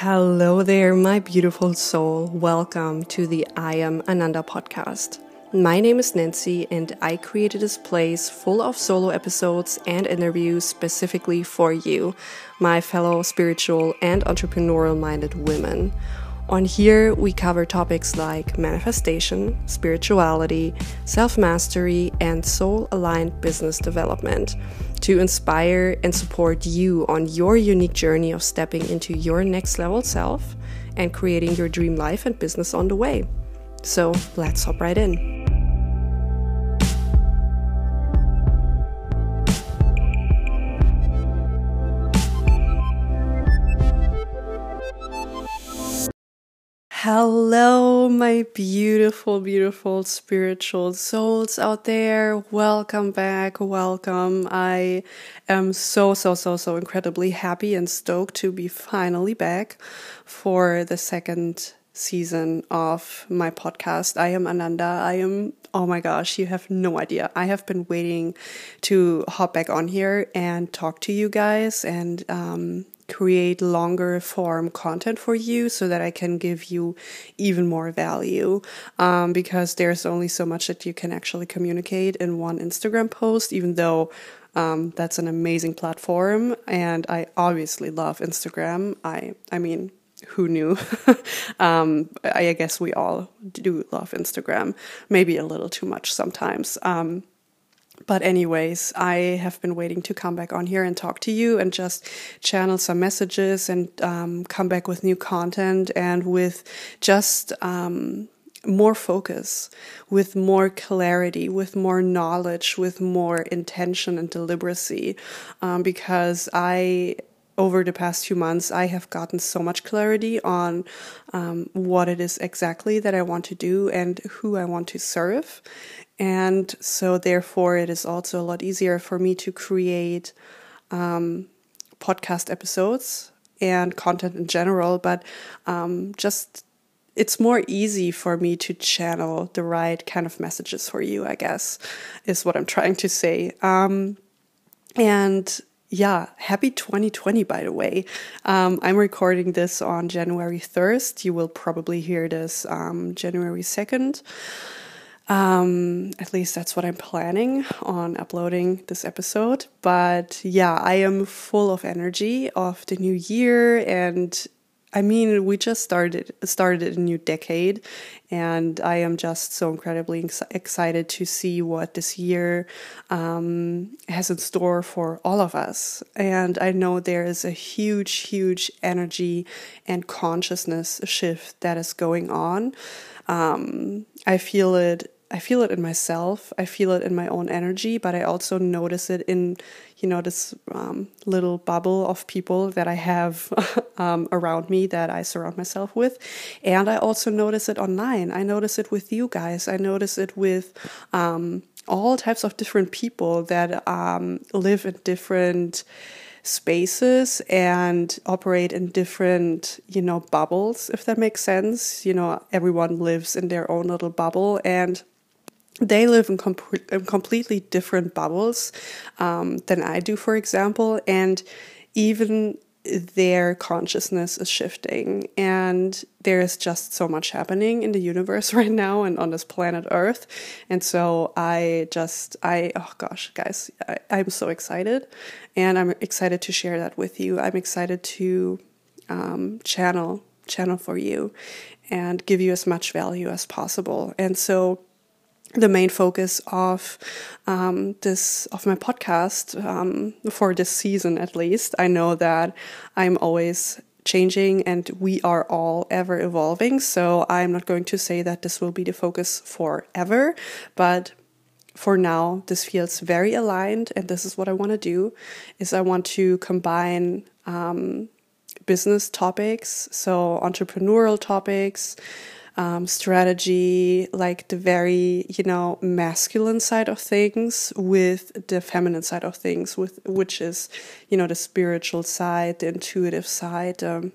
Hello there, my beautiful soul. Welcome to the I Am Ananda podcast. My name is Nancy, and I created this place full of solo episodes and interviews specifically for you, my fellow spiritual and entrepreneurial minded women. On here, we cover topics like manifestation, spirituality, self mastery, and soul aligned business development to inspire and support you on your unique journey of stepping into your next level self and creating your dream life and business on the way. So let's hop right in. Hello, my beautiful, beautiful spiritual souls out there. Welcome back. Welcome. I am so, so, so, so incredibly happy and stoked to be finally back for the second season of my podcast. I am Ananda. I am, oh my gosh, you have no idea. I have been waiting to hop back on here and talk to you guys and, um, create longer form content for you so that I can give you even more value. Um, because there's only so much that you can actually communicate in one Instagram post, even though um, that's an amazing platform. And I obviously love Instagram. I, I mean, who knew? um, I guess we all do love Instagram, maybe a little too much sometimes. Um, but, anyways, I have been waiting to come back on here and talk to you and just channel some messages and um, come back with new content and with just um, more focus, with more clarity, with more knowledge, with more intention and deliberacy. Um, because I over the past few months, I have gotten so much clarity on um, what it is exactly that I want to do and who I want to serve. And so, therefore, it is also a lot easier for me to create um, podcast episodes and content in general, but um, just it's more easy for me to channel the right kind of messages for you, I guess, is what I'm trying to say. Um, and yeah, happy 2020, by the way. Um, I'm recording this on January 1st. You will probably hear this um, January 2nd. Um, at least that's what I'm planning on uploading this episode. But yeah, I am full of energy of the new year and I mean, we just started started a new decade, and I am just so incredibly ex- excited to see what this year um, has in store for all of us. And I know there is a huge, huge energy and consciousness shift that is going on. Um, I feel it I feel it in myself. I feel it in my own energy, but I also notice it in, you know, this um, little bubble of people that I have um, around me that I surround myself with. And I also notice it online. I notice it with you guys. I notice it with um, all types of different people that um, live in different spaces and operate in different, you know, bubbles, if that makes sense. You know, everyone lives in their own little bubble and they live in, in completely different bubbles um, than I do, for example, and even their consciousness is shifting and there's just so much happening in the universe right now and on this planet earth and so i just i oh gosh guys I, i'm so excited and i'm excited to share that with you. I'm excited to um, channel channel for you and give you as much value as possible. And so the main focus of um, this of my podcast um, for this season at least. I know that I'm always changing and we are all ever evolving. So I'm not going to say that this will be the focus forever, but for now this feels very aligned and this is what I want to do is I want to combine um, business topics, so entrepreneurial topics, um, strategy, like the very, you know, masculine side of things with the feminine side of things, with which is, you know, the spiritual side, the intuitive side, um,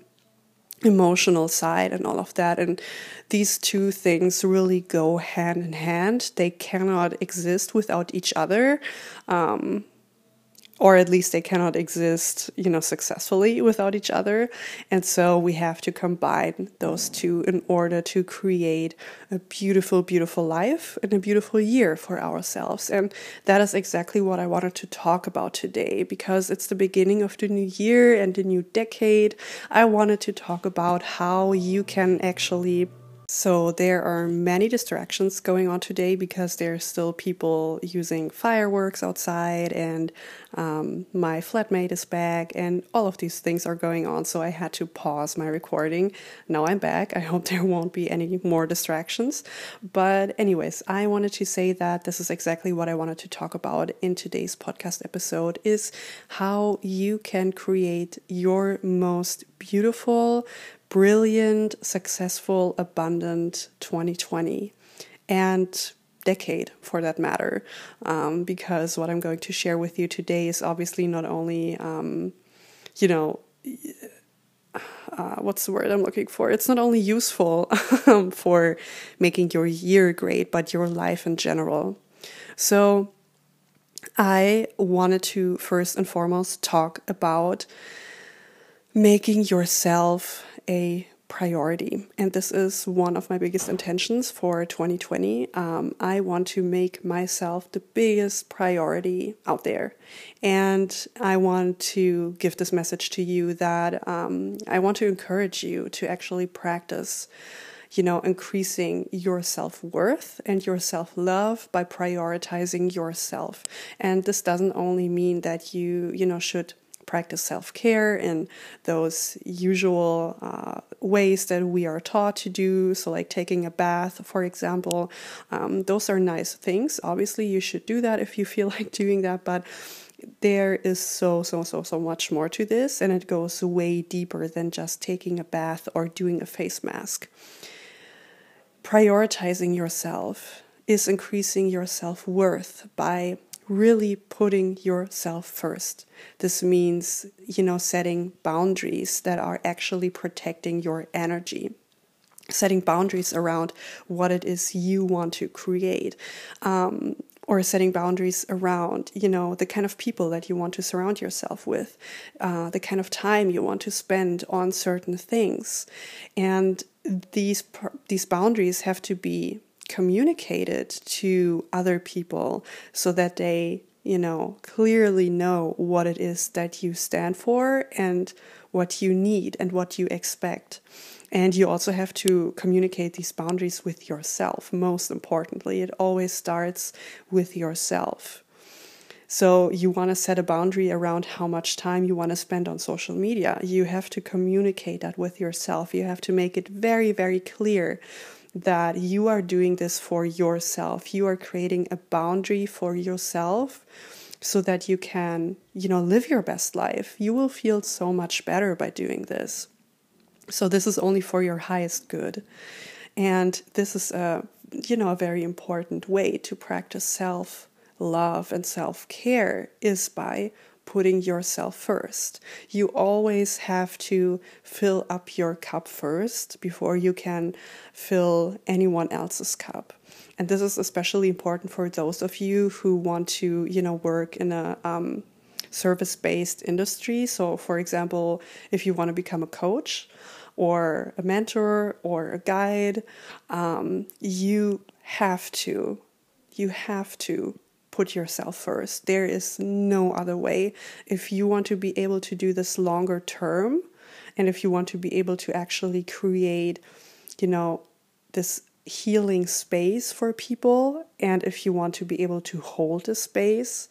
emotional side, and all of that. And these two things really go hand in hand. They cannot exist without each other. Um, or at least they cannot exist, you know, successfully without each other. And so we have to combine those two in order to create a beautiful, beautiful life and a beautiful year for ourselves. And that is exactly what I wanted to talk about today because it's the beginning of the new year and the new decade. I wanted to talk about how you can actually so there are many distractions going on today because there are still people using fireworks outside, and um, my flatmate is back, and all of these things are going on. So I had to pause my recording. Now I'm back. I hope there won't be any more distractions. But anyways, I wanted to say that this is exactly what I wanted to talk about in today's podcast episode: is how you can create your most beautiful brilliant, successful, abundant 2020 and decade for that matter. Um, because what I'm going to share with you today is obviously not only, um, you know, uh, what's the word I'm looking for? It's not only useful um, for making your year great, but your life in general. So, I wanted to first and foremost talk about making yourself a priority. And this is one of my biggest intentions for 2020. Um, I want to make myself the biggest priority out there. And I want to give this message to you that um, I want to encourage you to actually practice you know, increasing your self worth and your self love by prioritizing yourself. And this doesn't only mean that you, you know, should practice self care in those usual uh, ways that we are taught to do. So, like taking a bath, for example, um, those are nice things. Obviously, you should do that if you feel like doing that, but there is so, so, so, so much more to this, and it goes way deeper than just taking a bath or doing a face mask. Prioritizing yourself is increasing your self worth by really putting yourself first. This means, you know, setting boundaries that are actually protecting your energy. Setting boundaries around what it is you want to create. Um, or setting boundaries around, you know, the kind of people that you want to surround yourself with, uh, the kind of time you want to spend on certain things, and these these boundaries have to be communicated to other people so that they, you know, clearly know what it is that you stand for and what you need and what you expect. And you also have to communicate these boundaries with yourself, most importantly. It always starts with yourself. So, you want to set a boundary around how much time you want to spend on social media. You have to communicate that with yourself. You have to make it very, very clear that you are doing this for yourself. You are creating a boundary for yourself so that you can, you know, live your best life. You will feel so much better by doing this. So this is only for your highest good. And this is a, you know, a very important way to practice self love and self care is by putting yourself first. You always have to fill up your cup first before you can fill anyone else's cup. And this is especially important for those of you who want to, you know, work in a um, service-based industry. So, for example, if you want to become a coach or a mentor or a guide, um, you have to, you have to put yourself first. There is no other way. If you want to be able to do this longer term, and if you want to be able to actually create, you know, this healing space for people, and if you want to be able to hold a space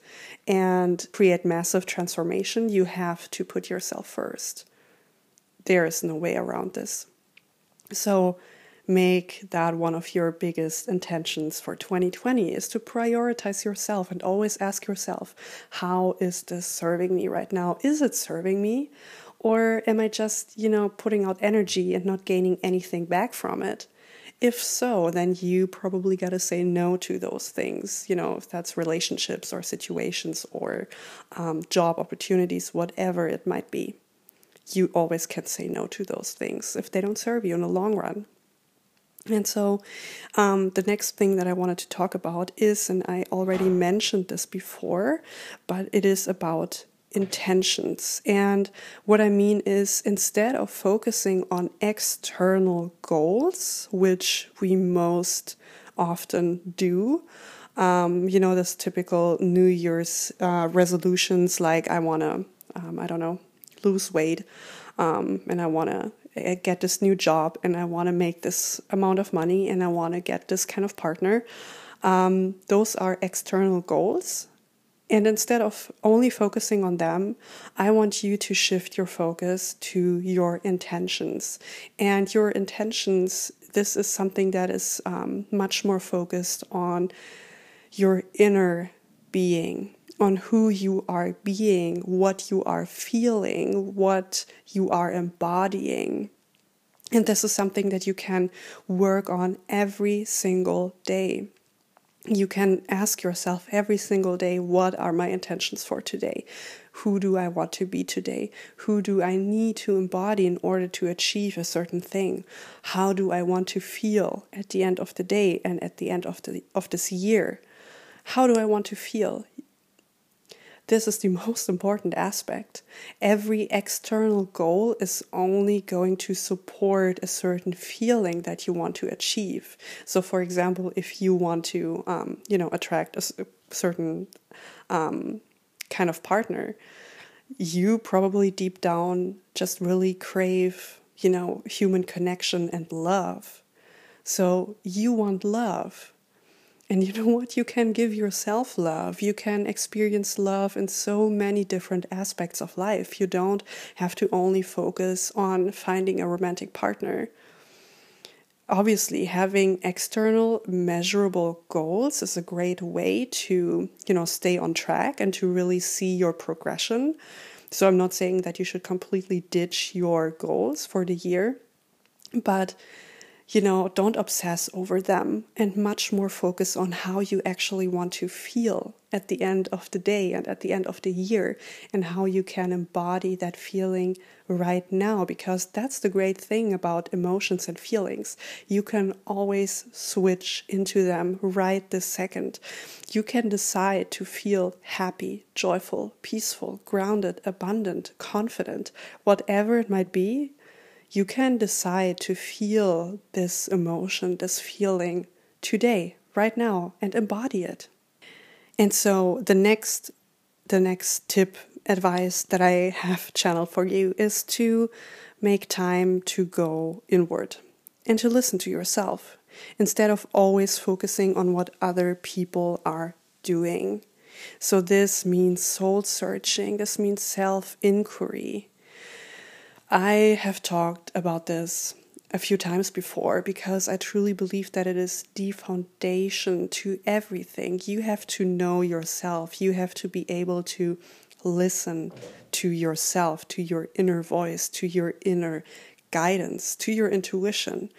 and create massive transformation, you have to put yourself first. There is no way around this. So, make that one of your biggest intentions for 2020 is to prioritize yourself and always ask yourself, how is this serving me right now? Is it serving me? Or am I just, you know, putting out energy and not gaining anything back from it? If so, then you probably got to say no to those things, you know, if that's relationships or situations or um, job opportunities, whatever it might be. You always can say no to those things if they don't serve you in the long run. And so, um, the next thing that I wanted to talk about is, and I already mentioned this before, but it is about intentions. And what I mean is, instead of focusing on external goals, which we most often do, um, you know, this typical New Year's uh, resolutions like, I want to, um, I don't know, lose weight um, and I want to uh, get this new job and I want to make this amount of money and I want to get this kind of partner. Um, those are external goals. And instead of only focusing on them, I want you to shift your focus to your intentions. And your intentions, this is something that is um, much more focused on your inner being on who you are being, what you are feeling, what you are embodying. And this is something that you can work on every single day. You can ask yourself every single day, what are my intentions for today? Who do I want to be today? Who do I need to embody in order to achieve a certain thing? How do I want to feel at the end of the day and at the end of the of this year? How do I want to feel? This is the most important aspect. Every external goal is only going to support a certain feeling that you want to achieve. So, for example, if you want to, um, you know, attract a certain um, kind of partner, you probably deep down just really crave, you know, human connection and love. So you want love. And you know what? You can give yourself love. You can experience love in so many different aspects of life. You don't have to only focus on finding a romantic partner. Obviously, having external measurable goals is a great way to, you know, stay on track and to really see your progression. So I'm not saying that you should completely ditch your goals for the year, but you know, don't obsess over them and much more focus on how you actually want to feel at the end of the day and at the end of the year and how you can embody that feeling right now because that's the great thing about emotions and feelings. You can always switch into them right this second. You can decide to feel happy, joyful, peaceful, grounded, abundant, confident, whatever it might be you can decide to feel this emotion, this feeling today, right now, and embody it. And so the next the next tip advice that I have channeled for you is to make time to go inward and to listen to yourself instead of always focusing on what other people are doing. So, this means soul searching, this means self inquiry. I have talked about this a few times before because I truly believe that it is the foundation to everything. You have to know yourself, you have to be able to listen to yourself, to your inner voice, to your inner guidance, to your intuition.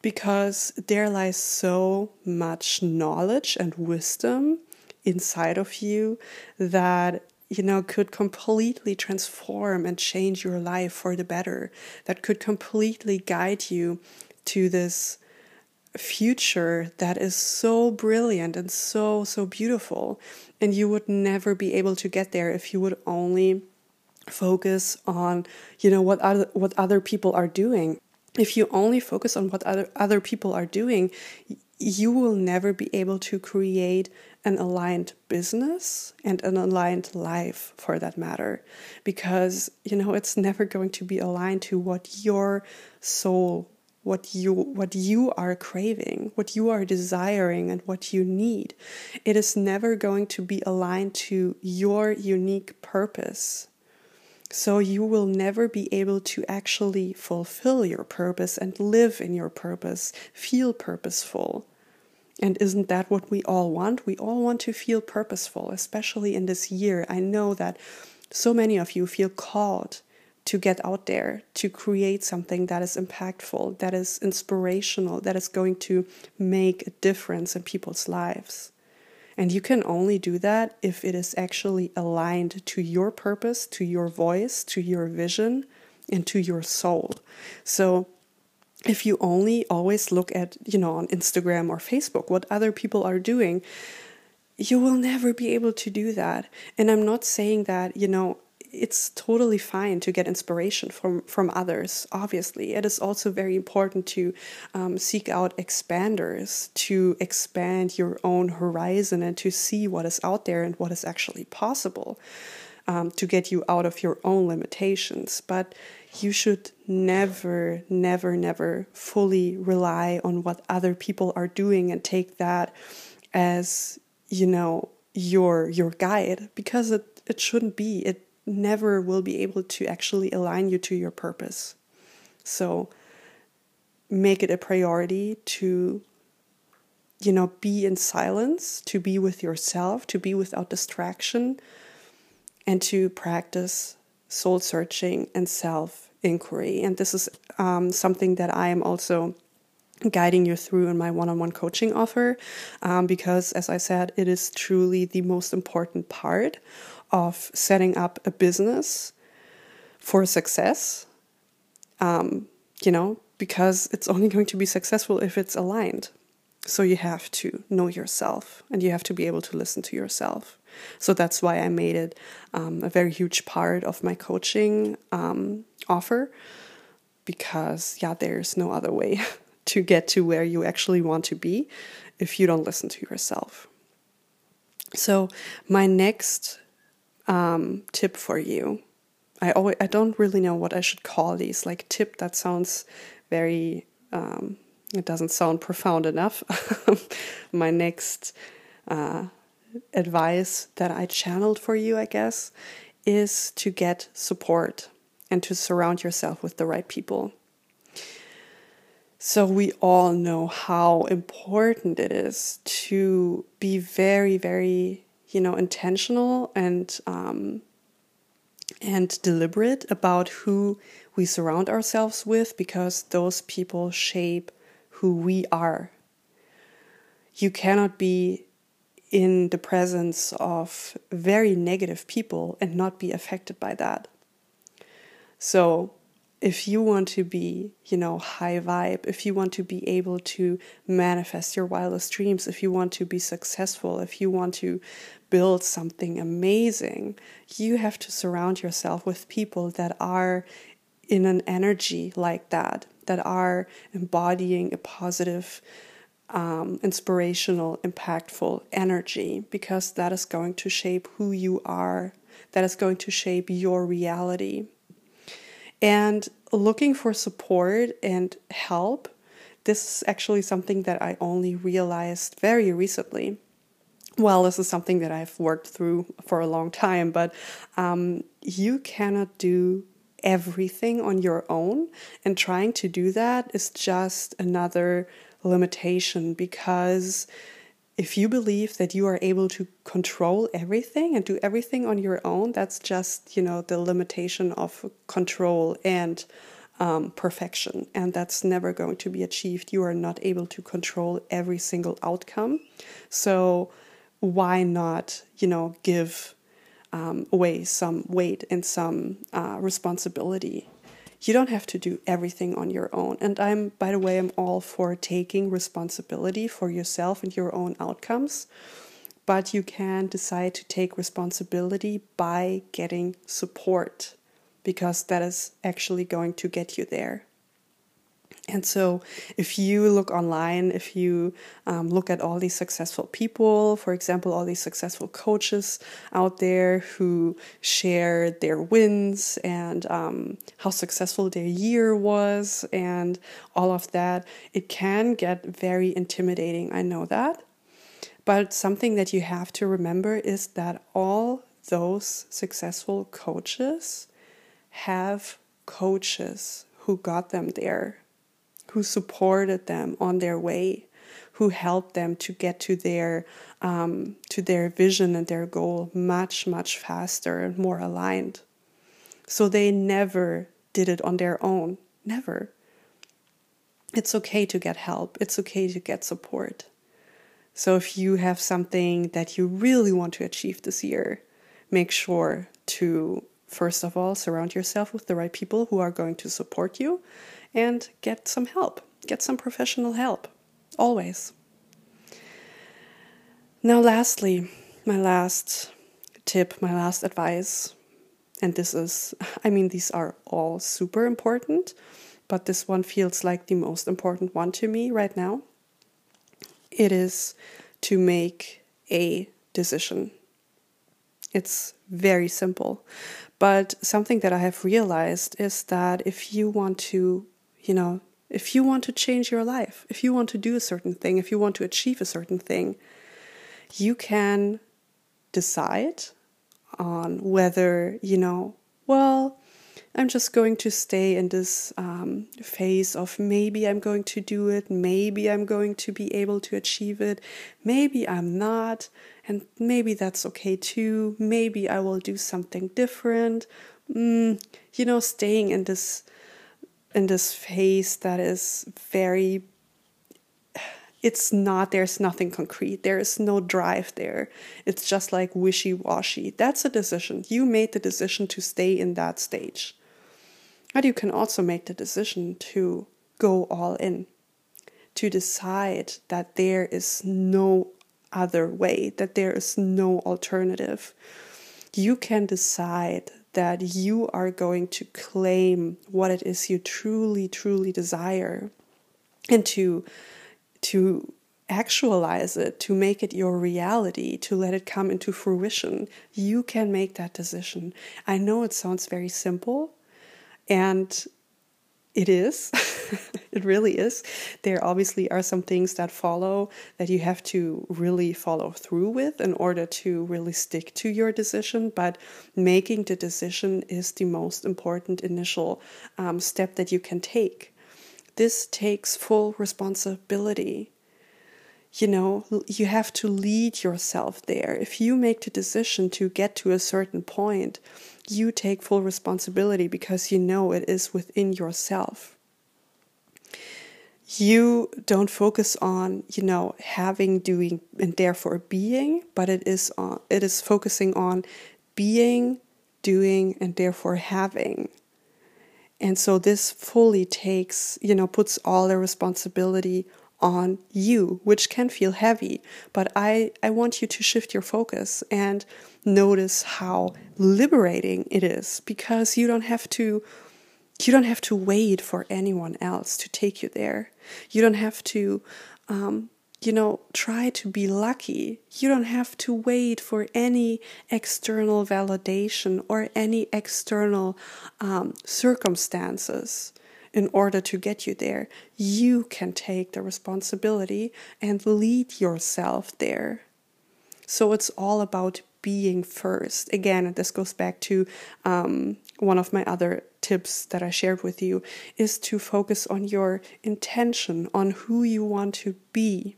Because there lies so much knowledge and wisdom inside of you that you know, could completely transform and change your life for the better, that could completely guide you to this future that is so brilliant and so, so beautiful. And you would never be able to get there if you would only focus on, you know, what other, what other people are doing. If you only focus on what other, other people are doing, you will never be able to create an aligned business and an aligned life for that matter. Because you know it's never going to be aligned to what your soul what you what you are craving what you are desiring and what you need. It is never going to be aligned to your unique purpose. So you will never be able to actually fulfill your purpose and live in your purpose feel purposeful and isn't that what we all want? We all want to feel purposeful, especially in this year. I know that so many of you feel called to get out there, to create something that is impactful, that is inspirational, that is going to make a difference in people's lives. And you can only do that if it is actually aligned to your purpose, to your voice, to your vision, and to your soul. So if you only always look at, you know, on Instagram or Facebook what other people are doing, you will never be able to do that. And I'm not saying that, you know, it's totally fine to get inspiration from from others obviously it is also very important to um, seek out expanders to expand your own horizon and to see what is out there and what is actually possible um, to get you out of your own limitations but you should never never never fully rely on what other people are doing and take that as you know your your guide because it it shouldn't be it never will be able to actually align you to your purpose. So make it a priority to you know be in silence, to be with yourself, to be without distraction and to practice soul searching and self inquiry. And this is um, something that I am also guiding you through in my one on one coaching offer um, because, as I said, it is truly the most important part of setting up a business for success. Um, you know, because it's only going to be successful if it's aligned. So you have to know yourself and you have to be able to listen to yourself. So that's why I made it um, a very huge part of my coaching um, offer because, yeah, there's no other way to get to where you actually want to be if you don't listen to yourself. So, my next um, tip for you. I always, I don't really know what I should call these. Like tip, that sounds very. Um, it doesn't sound profound enough. My next uh, advice that I channeled for you, I guess, is to get support and to surround yourself with the right people. So, we all know how important it is to be very, very you know, intentional and um, and deliberate about who we surround ourselves with because those people shape who we are. You cannot be in the presence of very negative people and not be affected by that. So, if you want to be, you know, high vibe, if you want to be able to manifest your wildest dreams, if you want to be successful, if you want to build something amazing, you have to surround yourself with people that are in an energy like that, that are embodying a positive, um, inspirational, impactful energy, because that is going to shape who you are, that is going to shape your reality. And looking for support and help, this is actually something that I only realized very recently. Well, this is something that I've worked through for a long time, but um, you cannot do everything on your own. And trying to do that is just another limitation because if you believe that you are able to control everything and do everything on your own, that's just, you know, the limitation of control and um, perfection. And that's never going to be achieved. You are not able to control every single outcome. So, why not, you know, give um, away some weight and some uh, responsibility you don't have to do everything on your own. And I'm, by the way, I'm all for taking responsibility for yourself and your own outcomes. But you can decide to take responsibility by getting support because that is actually going to get you there. And so, if you look online, if you um, look at all these successful people, for example, all these successful coaches out there who share their wins and um, how successful their year was, and all of that, it can get very intimidating. I know that. But something that you have to remember is that all those successful coaches have coaches who got them there who supported them on their way, who helped them to get to their um, to their vision and their goal much much faster and more aligned. So they never did it on their own. Never. It's okay to get help. It's okay to get support. So if you have something that you really want to achieve this year, make sure to first of all, surround yourself with the right people who are going to support you and get some help. Get some professional help. Always. Now, lastly, my last tip, my last advice, and this is, I mean, these are all super important, but this one feels like the most important one to me right now. It is to make a decision. It's very simple. But something that I have realized is that if you want to, you know, if you want to change your life, if you want to do a certain thing, if you want to achieve a certain thing, you can decide on whether, you know, well, I'm just going to stay in this um, phase of maybe I'm going to do it, maybe I'm going to be able to achieve it, maybe I'm not, and maybe that's okay too. Maybe I will do something different. Mm, you know, staying in this in this phase that is very it's not there's nothing concrete. There is no drive there. It's just like wishy-washy. That's a decision. You made the decision to stay in that stage. But you can also make the decision to go all in, to decide that there is no other way, that there is no alternative. You can decide that you are going to claim what it is you truly, truly desire and to, to actualize it, to make it your reality, to let it come into fruition. You can make that decision. I know it sounds very simple, and it is. it really is. There obviously are some things that follow that you have to really follow through with in order to really stick to your decision. But making the decision is the most important initial um, step that you can take. This takes full responsibility you know, you have to lead yourself there. If you make the decision to get to a certain point, you take full responsibility because you know it is within yourself. You don't focus on, you know, having, doing, and therefore being, but it is on, it is focusing on being, doing, and therefore having. And so this fully takes, you know, puts all the responsibility on you, which can feel heavy. But I, I want you to shift your focus and notice how liberating it is because you don't have to you don't have to wait for anyone else to take you there. You don't have to um, you know, try to be lucky. You don't have to wait for any external validation or any external um, circumstances in order to get you there. You can take the responsibility and lead yourself there. So it's all about being first. Again, this goes back to um, one of my other tips that I shared with you is to focus on your intention, on who you want to be.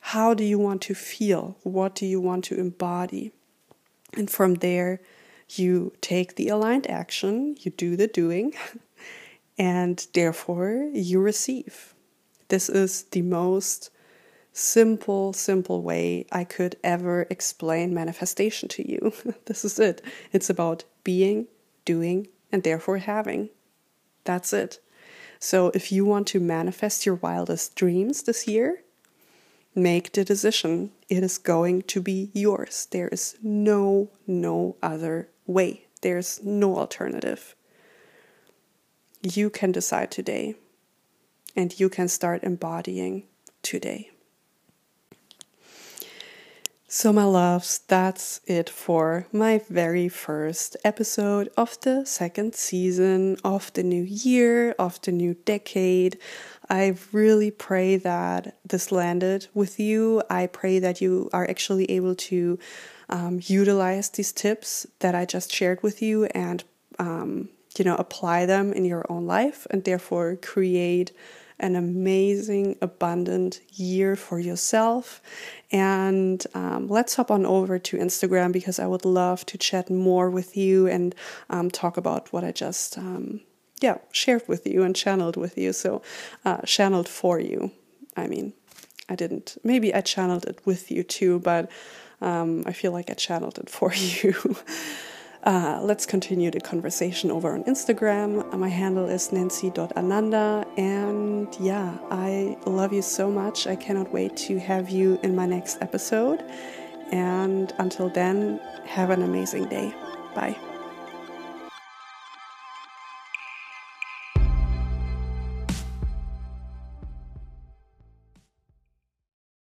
How do you want to feel? What do you want to embody? And from there, you take the aligned action, you do the doing, and therefore you receive. This is the most simple, simple way I could ever explain manifestation to you. this is it. It's about being, doing, and therefore having. That's it. So if you want to manifest your wildest dreams this year, make the decision. It is going to be yours. There is no, no other way. There's no alternative you can decide today and you can start embodying today. So, my loves, that's it for my very first episode of the second season of the new year, of the new decade. I really pray that this landed with you. I pray that you are actually able to um, utilize these tips that I just shared with you and um, you know, apply them in your own life and therefore create an amazing, abundant year for yourself. And um, let's hop on over to Instagram because I would love to chat more with you and um, talk about what I just, um, yeah, shared with you and channeled with you. So, uh, channeled for you. I mean, I didn't, maybe I channeled it with you too, but um, I feel like I channeled it for you. Uh, let's continue the conversation over on Instagram. My handle is nancy.ananda. And yeah, I love you so much. I cannot wait to have you in my next episode. And until then, have an amazing day. Bye.